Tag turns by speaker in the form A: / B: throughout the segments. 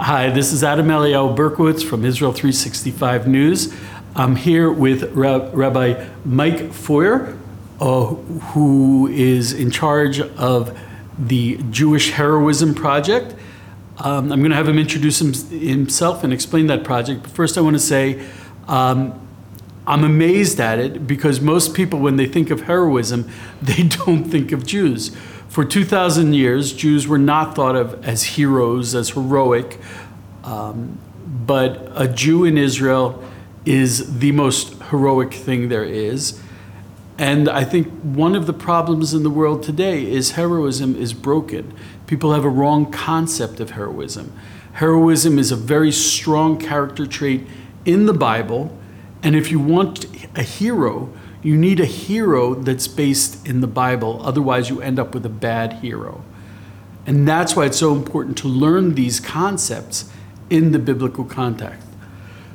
A: Hi, this is Adam Eliyahu Berkowitz from Israel 365 News. I'm here with Rabbi Mike Feuer, uh, who is in charge of the Jewish Heroism Project. Um, I'm going to have him introduce him, himself and explain that project. But first, I want to say um, I'm amazed at it because most people, when they think of heroism, they don't think of Jews. For 2,000 years, Jews were not thought of as heroes, as heroic. Um, but a Jew in Israel is the most heroic thing there is. And I think one of the problems in the world today is heroism is broken. People have a wrong concept of heroism. Heroism is a very strong character trait in the Bible. And if you want a hero, you need a hero that's based in the Bible, otherwise, you end up with a bad hero. And that's why it's so important to learn these concepts in the biblical context.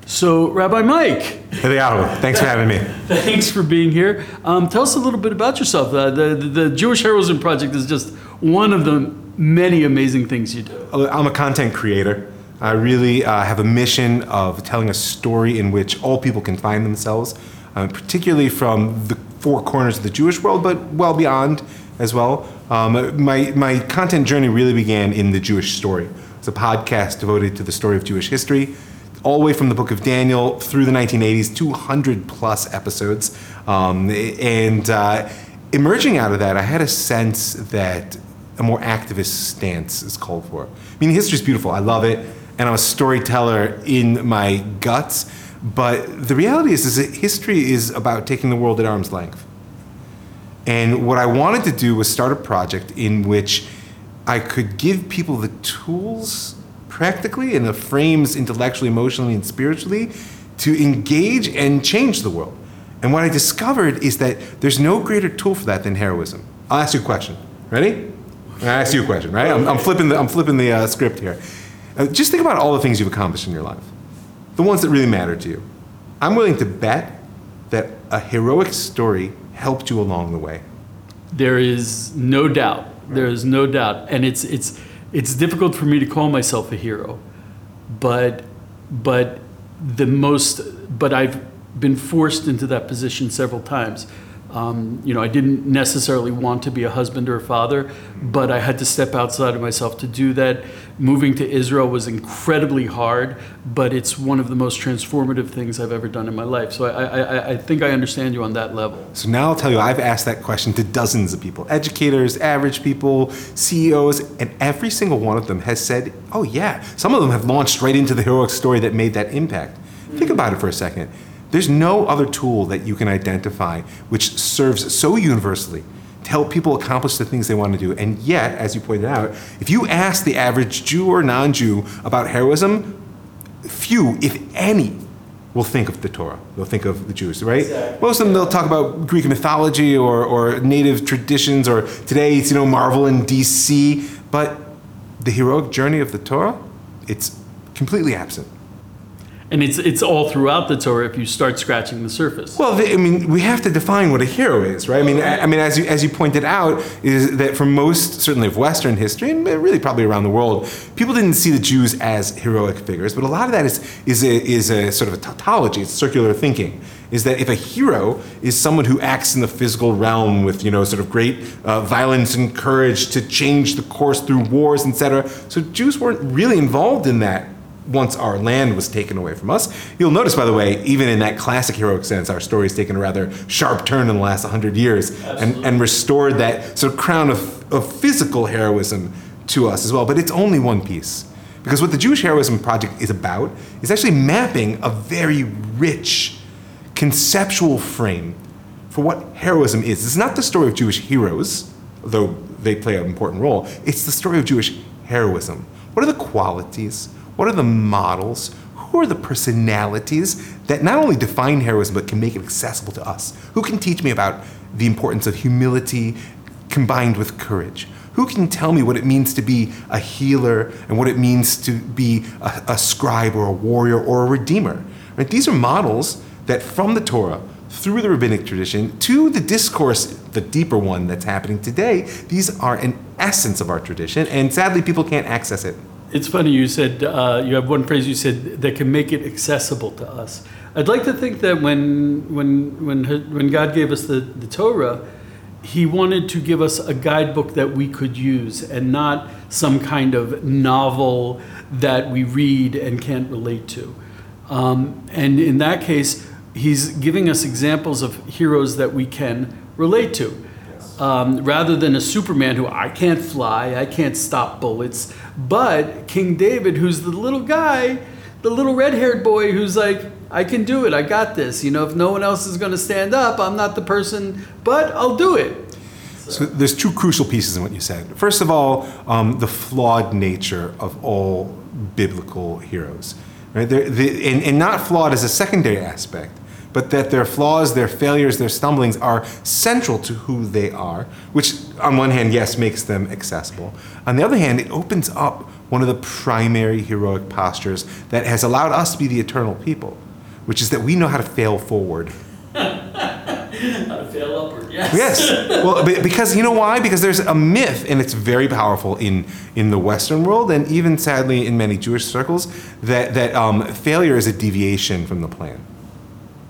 A: So, Rabbi Mike.
B: Hey, Thanks for having me.
A: Thanks for being here. Um, tell us a little bit about yourself. Uh, the, the, the Jewish Heroism Project is just one of the many amazing things you do.
B: I'm a content creator. I really uh, have a mission of telling a story in which all people can find themselves uh, particularly from the four corners of the Jewish world, but well beyond as well. Um, my, my content journey really began in the Jewish story. It's a podcast devoted to the story of Jewish history, all the way from the book of Daniel through the 1980s, 200 plus episodes. Um, and uh, emerging out of that, I had a sense that a more activist stance is called for. I mean, history is beautiful. I love it. And I'm a storyteller in my guts. But the reality is, is that history is about taking the world at arm's length. And what I wanted to do was start a project in which I could give people the tools practically and the frames intellectually, emotionally, and spiritually to engage and change the world. And what I discovered is that there's no greater tool for that than heroism. I'll ask you a question. Ready? I ask you a question, right? I'm, I'm flipping the, I'm flipping the uh, script here. Uh, just think about all the things you've accomplished in your life the ones that really matter to you. I'm willing to bet that a heroic story helped you along the way.
A: There is no doubt. There is no doubt, and it's it's it's difficult for me to call myself a hero, but but the most but I've been forced into that position several times. Um, you know, I didn't necessarily want to be a husband or a father, but I had to step outside of myself to do that. Moving to Israel was incredibly hard, but it's one of the most transformative things I've ever done in my life. So I, I, I think I understand you on that level.
B: So now I'll tell you, I've asked that question to dozens of people educators, average people, CEOs, and every single one of them has said, oh, yeah. Some of them have launched right into the heroic story that made that impact. Think about it for a second. There's no other tool that you can identify which serves so universally to help people accomplish the things they want to do. And yet, as you pointed out, if you ask the average Jew or non Jew about heroism, few, if any, will think of the Torah. They'll think of the Jews, right? Exactly. Most of them they'll talk about Greek mythology or, or native traditions, or today it's you know Marvel and DC. But the heroic journey of the Torah, it's completely absent
A: and it's it's all throughout the Torah if you start scratching the surface.
B: Well, I mean, we have to define what a hero is, right? I mean, I, I mean, as you as you pointed out, is that for most certainly of Western history and really probably around the world, people didn't see the Jews as heroic figures, but a lot of that is is a, is a sort of a tautology, it's circular thinking. Is that if a hero is someone who acts in the physical realm with you know sort of great uh, violence and courage to change the course through wars, etc. So Jews weren't really involved in that once our land was taken away from us. You'll notice, by the way, even in that classic heroic sense, our story has taken a rather sharp turn in the last 100 years and, and restored that sort of crown of, of physical heroism to us as well. But it's only one piece. Because what the Jewish Heroism Project is about is actually mapping a very rich conceptual frame for what heroism is. It's not the story of Jewish heroes, though they play an important role, it's the story of Jewish heroism. What are the qualities? What are the models? Who are the personalities that not only define heroism but can make it accessible to us? Who can teach me about the importance of humility combined with courage? Who can tell me what it means to be a healer and what it means to be a, a scribe or a warrior or a redeemer? Right? These are models that from the Torah through the rabbinic tradition to the discourse, the deeper one that's happening today, these are an essence of our tradition, and sadly, people can't access it
A: It's funny you said uh, you have one phrase you said that can make it accessible to us. I'd like to think that when when when when God gave us the, the Torah, He wanted to give us a guidebook that we could use and not some kind of novel that we read and can't relate to. Um, and in that case, He's giving us examples of heroes that we can relate to um, rather than a Superman who I can't fly, I can't stop bullets, but King David, who's the little guy, the little red haired boy who's like, I can do it, I got this. You know, if no one else is going to stand up, I'm not the person, but I'll do it.
B: So there's two crucial pieces in what you said. First of all, um, the flawed nature of all biblical heroes, right? They, and, and not flawed as a secondary aspect, but that their flaws, their failures, their stumblings are central to who they are, which, on one hand, yes, makes them accessible. On the other hand, it opens up one of the primary heroic postures that has allowed us to be the eternal people, which is that we know how to fail forward.
A: How to fail upward, yes.
B: Yes. Well, because you know why? Because there's a myth, and it's very powerful in, in the Western world, and even sadly in many Jewish circles, that, that um, failure is a deviation from the plan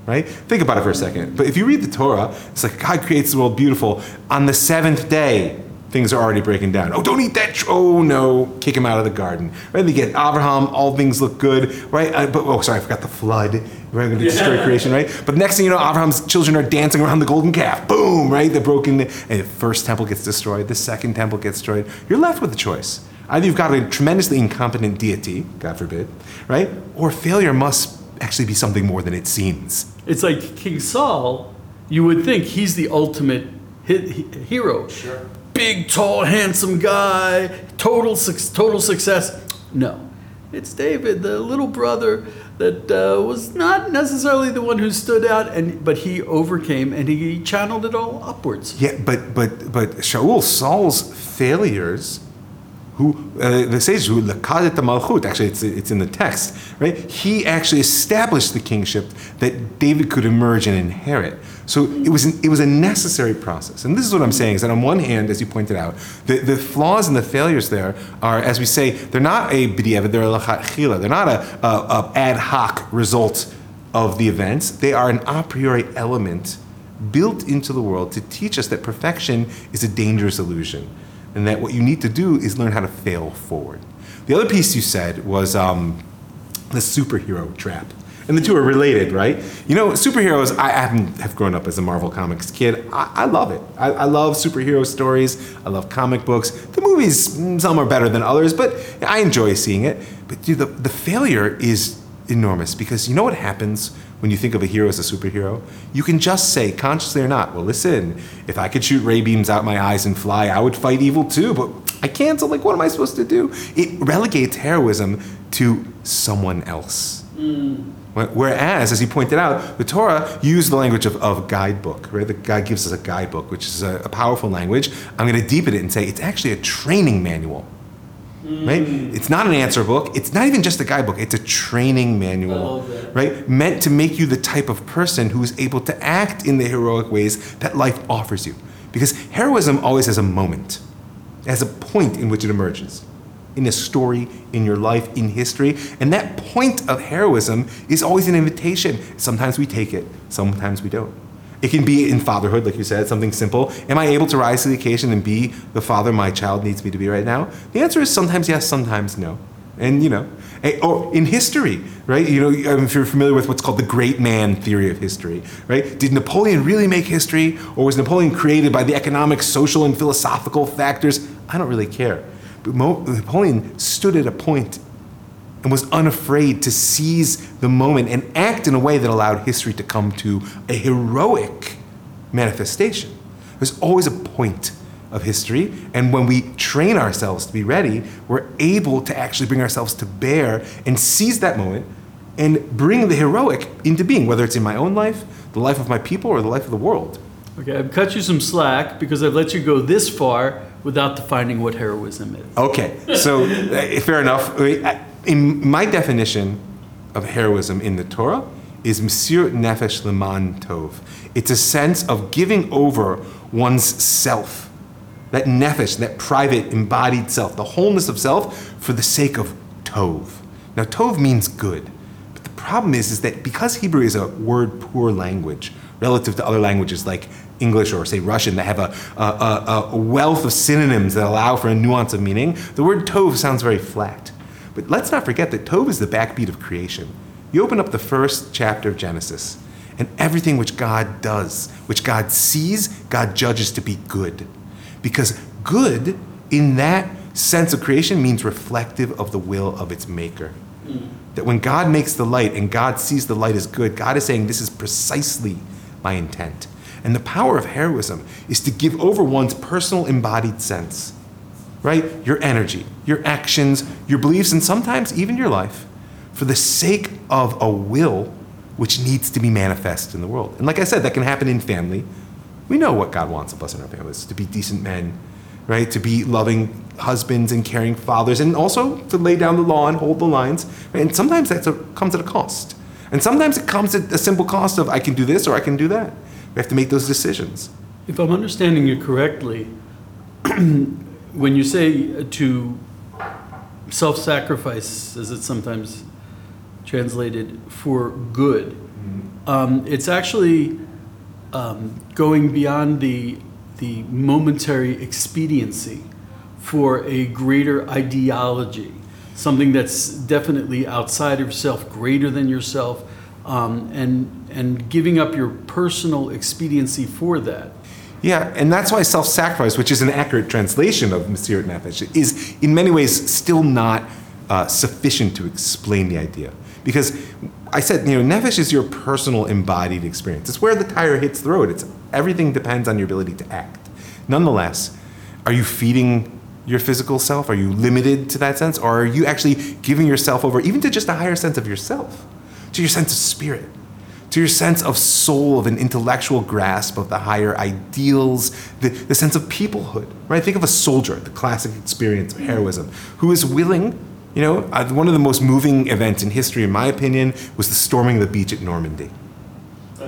B: right? Think about it for a second. But if you read the Torah, it's like God creates the world beautiful. On the seventh day, things are already breaking down. Oh, don't eat that. Tr- oh no, kick him out of the garden. Right? They get Abraham. All things look good. Right? Uh, but oh, sorry, I forgot the flood. We're going to destroy creation, right? But next thing you know, Abraham's children are dancing around the golden calf. Boom! Right? The broken. And the first temple gets destroyed. The second temple gets destroyed. You're left with a choice. Either you've got a tremendously incompetent deity, God forbid, right? Or failure must actually be something more than it seems.
A: It's like King Saul, you would think he's the ultimate hi- hi- hero. Sure. Big, tall, handsome guy, total, suc- total success. No. It's David, the little brother that uh, was not necessarily the one who stood out, and but he overcame and he channeled it all upwards.
B: Yeah, but but but Shaul, Saul's failures, who uh, the sages who lakadet malchut, actually it's it's in the text, right? He actually established the kingship that David could emerge and inherit. So it was an, it was a necessary process, and this is what I'm saying is that on one hand, as you pointed out, the, the flaws and the failures there are, as we say, they're not a b'diavad, they're a lachatchila, they're not a, a, a ad hoc result of the events. They are an a priori element built into the world to teach us that perfection is a dangerous illusion and that what you need to do is learn how to fail forward. The other piece you said was um, the superhero trap. And the two are related, right? You know, superheroes, I have grown up as a Marvel Comics kid. I, I love it. I, I love superhero stories. I love comic books. The movies, mm, some are better than others, but I enjoy seeing it. But dude, the, the failure is enormous because you know what happens when you think of a hero as a superhero? You can just say, consciously or not, well, listen, if I could shoot ray beams out my eyes and fly, I would fight evil too, but I can't, so like, what am I supposed to do? It relegates heroism to someone else. Mm. Whereas, as you pointed out, the Torah used the language of, of guidebook, right? The God gives us a guidebook, which is a, a powerful language. I'm going to deepen it and say it's actually a training manual, right? It's not an answer book. It's not even just a guidebook. It's a training manual, right? Meant to make you the type of person who is able to act in the heroic ways that life offers you. Because heroism always has a moment, it has a point in which it emerges in a story, in your life, in history. And that point of heroism is always an invitation. Sometimes we take it, sometimes we don't. It can be in fatherhood, like you said, something simple. Am I able to rise to the occasion and be the father my child needs me to be right now? The answer is sometimes yes, sometimes no. And you know, or in history, right? You know, if you're familiar with what's called the great man theory of history, right? Did Napoleon really make history, or was Napoleon created by the economic, social, and philosophical factors? I don't really care. But Napoleon stood at a point and was unafraid to seize the moment and act in a way that allowed history to come to a heroic manifestation. There's always a point of history, and when we train ourselves to be ready, we're able to actually bring ourselves to bear and seize that moment and bring the heroic into being, whether it's in my own life, the life of my people, or the life of the world.
A: Okay, I've cut you some slack because I've let you go this far without defining what heroism is.
B: Okay, so uh, fair enough. Uh, In my definition of heroism in the Torah is Msir Nefesh Leman Tov. It's a sense of giving over one's self that nefesh, that private embodied self, the wholeness of self for the sake of tov. Now, tov means good. But the problem is, is that because Hebrew is a word poor language relative to other languages like English or, say, Russian that have a, a, a, wealth of synonyms that allow for a nuance of meaning, the word tov sounds very flat. But let's not forget that tov is the backbeat of creation. You open up the first chapter of Genesis, and everything which God does, which God sees, God judges to be good. Because good, in that sense of creation, means reflective of the will of its maker. That when God makes the light and God sees the light as good, God is saying, This is precisely my intent. And the power of heroism is to give over one's personal embodied sense, right? Your energy, your actions, your beliefs, and sometimes even your life for the sake of a will which needs to be manifest in the world. And like I said, that can happen in family. We know what God wants of us in our families to be decent men, right? To be loving husbands and caring fathers, and also to lay down the law and hold the lines. And sometimes that comes at a cost. And sometimes it comes at a simple cost of I can do this or I can do that. We have to make those decisions.
A: If I'm understanding you correctly, when you say to self sacrifice, as it's sometimes translated, for good, mm-hmm. um, it's actually um, going beyond the, the momentary expediency for a greater ideology, something that's definitely outside of yourself, greater than yourself, um, and, and giving up your personal expediency for that.
B: Yeah, and that's why self sacrifice, which is an accurate translation of Mesirat Nefesh, is in many ways still not uh, sufficient to explain the idea. Because I said, you know, nefesh is your personal embodied experience. It's where the tire hits the road. It's everything depends on your ability to act. Nonetheless, are you feeding your physical self? Are you limited to that sense? Or are you actually giving yourself over even to just a higher sense of yourself? To your sense of spirit? To your sense of soul, of an intellectual grasp of the higher ideals, the, the sense of peoplehood, right? Think of a soldier, the classic experience of heroism, who is willing you know, uh, one of the most moving events in history, in my opinion, was the storming of the beach at Normandy.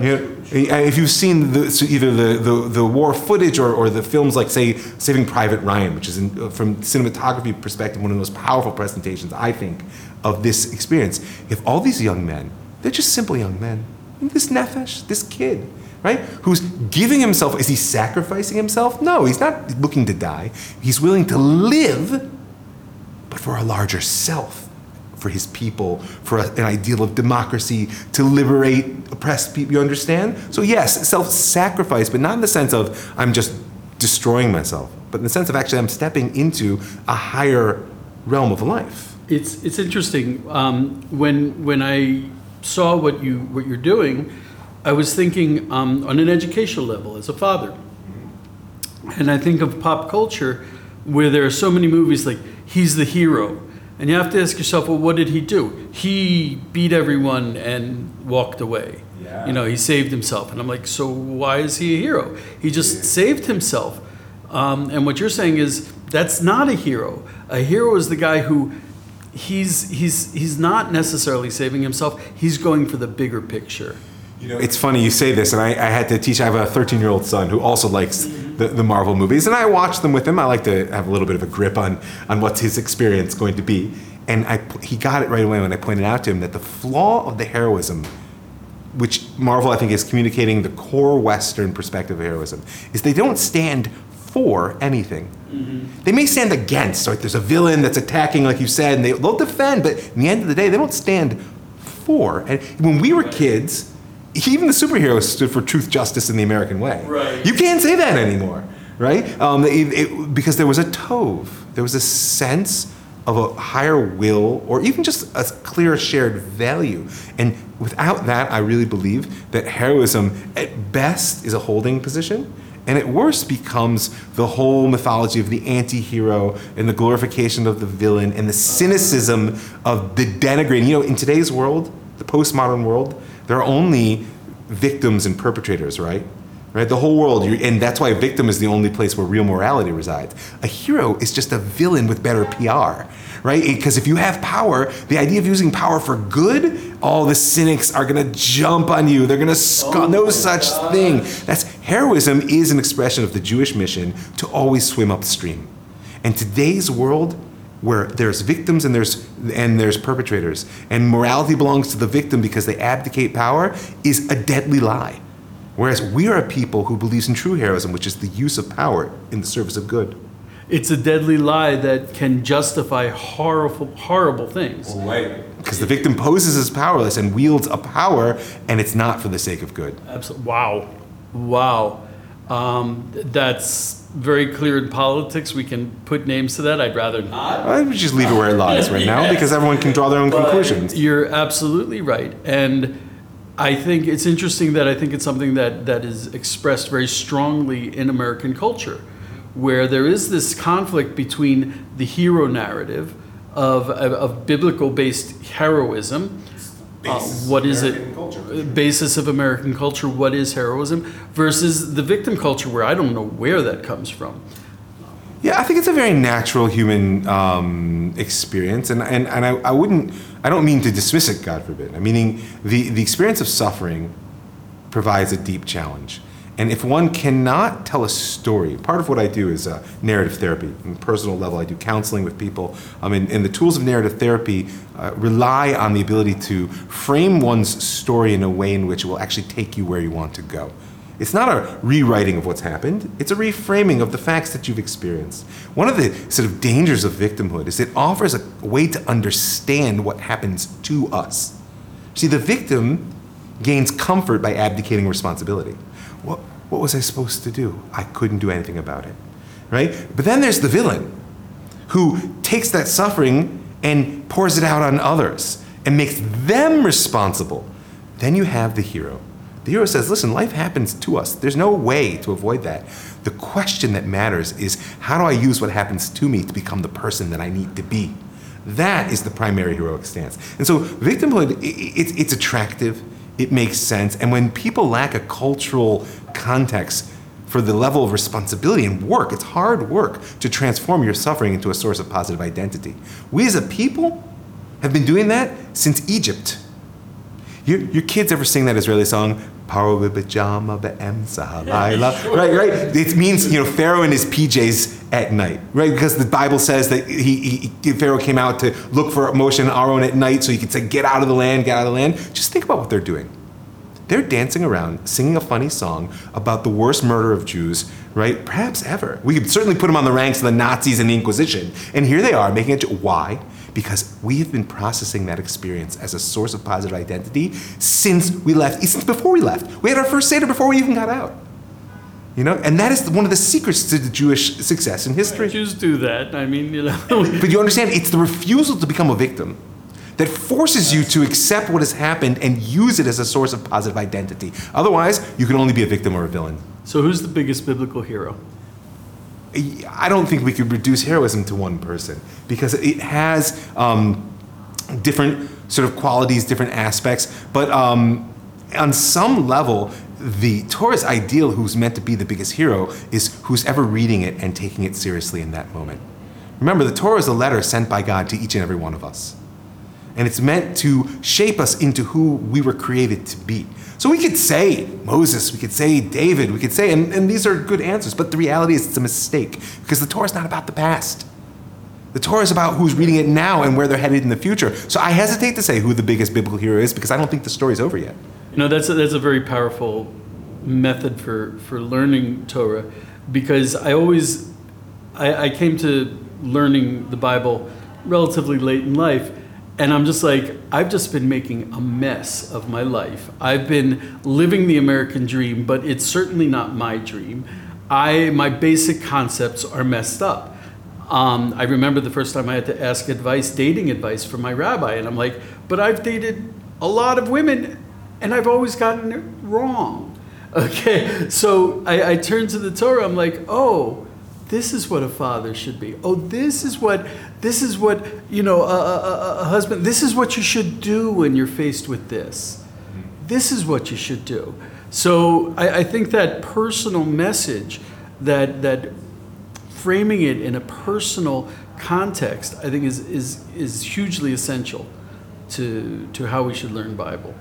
B: You know, if you've seen the, so either the, the, the, war footage or, or the films like, say, Saving Private Ryan, which is, in, uh, from cinematography perspective, one of the most powerful presentations, I think, of this experience. If all these young men, they're just simple young men, this Nefesh, this kid, right, who's giving himself, is he sacrificing himself? No, he's not looking to die. He's willing to live but for a larger self, for his people, for a, an ideal of democracy, to liberate oppressed people. You understand? So, yes, self sacrifice, but not in the sense of I'm just destroying myself, but in the sense of actually I'm stepping into a higher realm of life.
A: It's, it's interesting. Um, when, when I saw what, you, what you're doing, I was thinking um, on an educational level as a father. And I think of pop culture where there are so many movies like he's the hero. And you have to ask yourself, well, what did he do? He beat everyone and walked away. Yeah. You know, he saved himself. And I'm like, so why is he a hero? He just yeah. saved himself. Um, and what you're saying is that's not a hero. A hero is the guy who he's he's he's not necessarily saving himself. He's going for the bigger picture.
B: You know, it's funny you say this, and I, I had to teach. I have a 13 year old son who also likes the, the Marvel movies, and I watch them with him. I like to have a little bit of a grip on on what's his experience going to be. And I, he got it right away when I pointed out to him that the flaw of the heroism, which Marvel I think is communicating the core Western perspective of heroism, is they don't stand for anything. Mm-hmm. They may stand against. Right? There's a villain that's attacking, like you said, and they, they'll defend. But in the end of the day, they don't stand for. And when we were kids even the superheroes stood for truth, justice, and the American way.
A: Right.
B: You can't say that anymore, right? Um, it, it, because there was a tov, there was a sense of a higher will, or even just a clear shared value. And without that, I really believe that heroism, at best, is a holding position. And at worst becomes the whole mythology of the anti hero and the glorification of the villain and the cynicism of the denigrating. You know, in today's world, the postmodern world, there are only victims and perpetrators, right? Right? The whole world, and that's why a victim is the only place where real morality resides. A hero is just a villain with better PR, right? Because if you have power, the idea of using power for good, all the cynics are gonna jump on you. They're gonna sc- no oh such thing. That's heroism is an expression of the Jewish mission to always swim upstream. And today's world, where there's victims and there's and there's perpetrators, and morality belongs to the victim because they abdicate power, is a deadly lie. Whereas we are a people who believes in true heroism, which is the use of power in the service of good.
A: It's a deadly lie that can justify horrible, horrible things.
B: Because the victim poses as powerless and wields a power, and it's not for the sake of good.
A: Absolutely. Wow. Wow. Um, that's very clear in politics. We can put names to that. I'd rather not.
B: I would just leave it where it lies right now because everyone can draw their own conclusions.
A: You're absolutely right. And I think it's interesting that I think it's something that, that is expressed very strongly in American culture, where there is this conflict between the hero narrative of, of, of biblical based heroism. Uh, what is it? Basis of American culture. What is heroism versus the victim culture, where I don't know where that comes from.
B: Yeah, I think it's a very natural human um, experience, and and, and I, I wouldn't, I don't mean to dismiss it, God forbid. I meaning the the experience of suffering provides a deep challenge, and if one cannot tell a story, part of what I do is uh, narrative therapy. On a personal level, I do counseling with people, um, and, and the tools of narrative therapy uh, rely on the ability to frame one's story in a way in which it will actually take you where you want to go. It's not a rewriting of what's happened, it's a reframing of the facts that you've experienced. One of the sort of dangers of victimhood is it offers a way to understand what happens to us. See, the victim gains comfort by abdicating responsibility. What, what was I supposed to do? I couldn't do anything about it. Right? But then there's the villain who takes that suffering and pours it out on others and makes them responsible. Then you have the hero the hero says, listen, life happens to us. There's no way to avoid that. The question that matters is how do I use what happens to me to become the person that I need to be? That is the primary heroic stance. And so victimhood, it's, it's attractive, it makes sense. And when people lack a cultural context for the level of responsibility and work, it's hard work to transform your suffering into a source of positive identity. We as a people have been doing that since Egypt. Your, your kids ever sing that Israeli song, Paro pajama Right, right. It means you know Pharaoh in his PJs at night, right? Because the Bible says that he, he Pharaoh came out to look for Moshe and Aaron at night, so he could say, "Get out of the land, get out of the land." Just think about what they're doing. They're dancing around, singing a funny song about the worst murder of Jews, right? Perhaps ever. We could certainly put them on the ranks of the Nazis and the Inquisition, and here they are making it. Why? Because we have been processing that experience as a source of positive identity since we left, since before we left. We had our first Seder before we even got out. You know, and that is one of the secrets to the Jewish success in history.
A: Jews do that. I mean, you know.
B: but you understand, it's the refusal to become a victim that forces you to accept what has happened and use it as a source of positive identity. Otherwise, you can only be a victim or a villain.
A: So, who's the biggest biblical hero?
B: I don't think we could reduce heroism to one person because it has um, different sort of qualities, different aspects. But um, on some level, the Torah's ideal, who's meant to be the biggest hero, is who's ever reading it and taking it seriously in that moment. Remember, the Torah is a letter sent by God to each and every one of us. And it's meant to shape us into who we were created to be. So we could say Moses, we could say David, we could say, and, and these are good answers, but the reality is it's a mistake because the Torah is not about the past. The Torah is about who's reading it now and where they're headed in the future. So I hesitate to say who the biggest biblical hero is because I don't think the story's over yet.
A: You know, that's a, that's a very powerful method for, for learning Torah because I always, I, I came to learning the Bible relatively late in life and I'm just like, I've just been making a mess of my life. I've been living the American dream, but it's certainly not my dream. I my basic concepts are messed up. Um, I remember the first time I had to ask advice, dating advice from my rabbi, and I'm like, but I've dated a lot of women, and I've always gotten it wrong. Okay, so I, I turn to the Torah. I'm like, oh, this is what a father should be. Oh, this is what this is what you know a, a, a, husband. This is what you should do when you're faced with this. This is what you should do. So I, I think that personal message, that that framing it in a personal context, I think is is is hugely essential to to how we should learn Bible.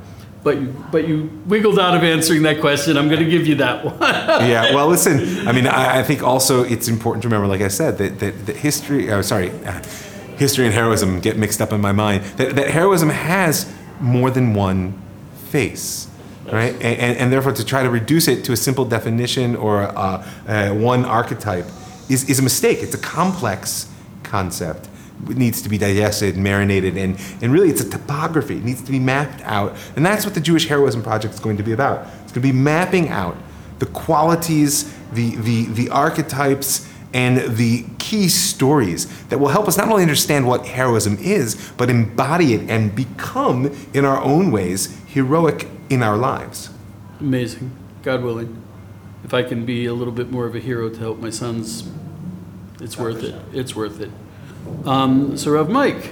A: But you but you wiggled out of answering that question. I'm going to give you that one.
B: yeah. Well, listen. I mean, I, I, think also it's important to remember, like I said, that that, that history. Oh, sorry, uh, history and heroism get mixed up in my mind. That, that heroism has more than one face. Right, and, and, and, therefore to try to reduce it to a simple definition or uh, uh, one archetype is, is a mistake. It's a complex concept. Needs to be digested, marinated, and, and really it's a topography. It needs to be mapped out. And that's what the Jewish Heroism Project is going to be about. It's going to be mapping out the qualities, the, the, the archetypes, and the key stories that will help us not only understand what heroism is, but embody it and become, in our own ways, heroic in our lives.
A: Amazing. God willing. If I can be a little bit more of a hero to help my sons, it's worth it. It's worth it. Um, so, Rav Mike,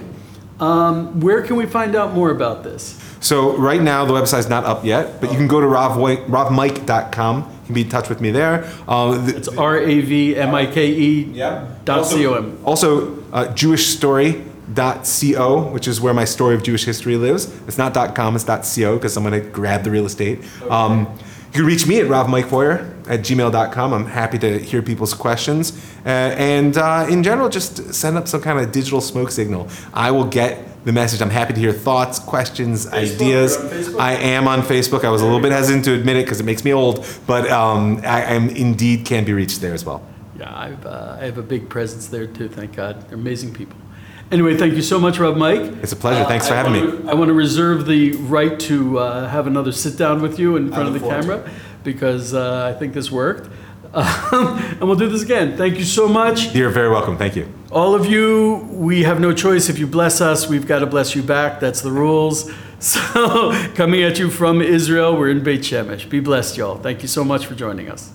A: um, where can we find out more about this?
B: So, right now, the website's not up yet, but you can go to ravmike.com. You can be in touch with me there.
A: Uh, the, it's R A V M I K E dot C O M.
B: Also, uh, Jewish Story .co, which is where my story of Jewish history lives. It's not dot .com, it's .co because I'm going to grab the real estate. Okay. Um, you can reach me at ravmikefeuer at gmail.com. I'm happy to hear people's questions. Uh, and uh, in general, just send up some kind of digital smoke signal. I will get the message. I'm happy to hear thoughts, questions,
A: Facebook,
B: ideas. I am on Facebook. I was a little bit hesitant to admit it because it makes me old, but um, I am indeed can be reached there as well.
A: Yeah, I've, uh, I have a big presence there too, thank God. They're amazing people. Anyway, thank you so much, Rav Mike.
B: It's a pleasure. Thanks for having
A: me. I want to reserve the right to uh, have another sit down with you in front of the camera because uh, I think this worked. Um, and we'll do this again. Thank you so much.
B: You're very welcome. Thank you.
A: All of you, we have no choice. If you bless us, we've got to bless you back. That's the rules. So, coming at you from Israel, we're in Beit Shemesh. Be blessed, y'all. Thank you so much for joining us.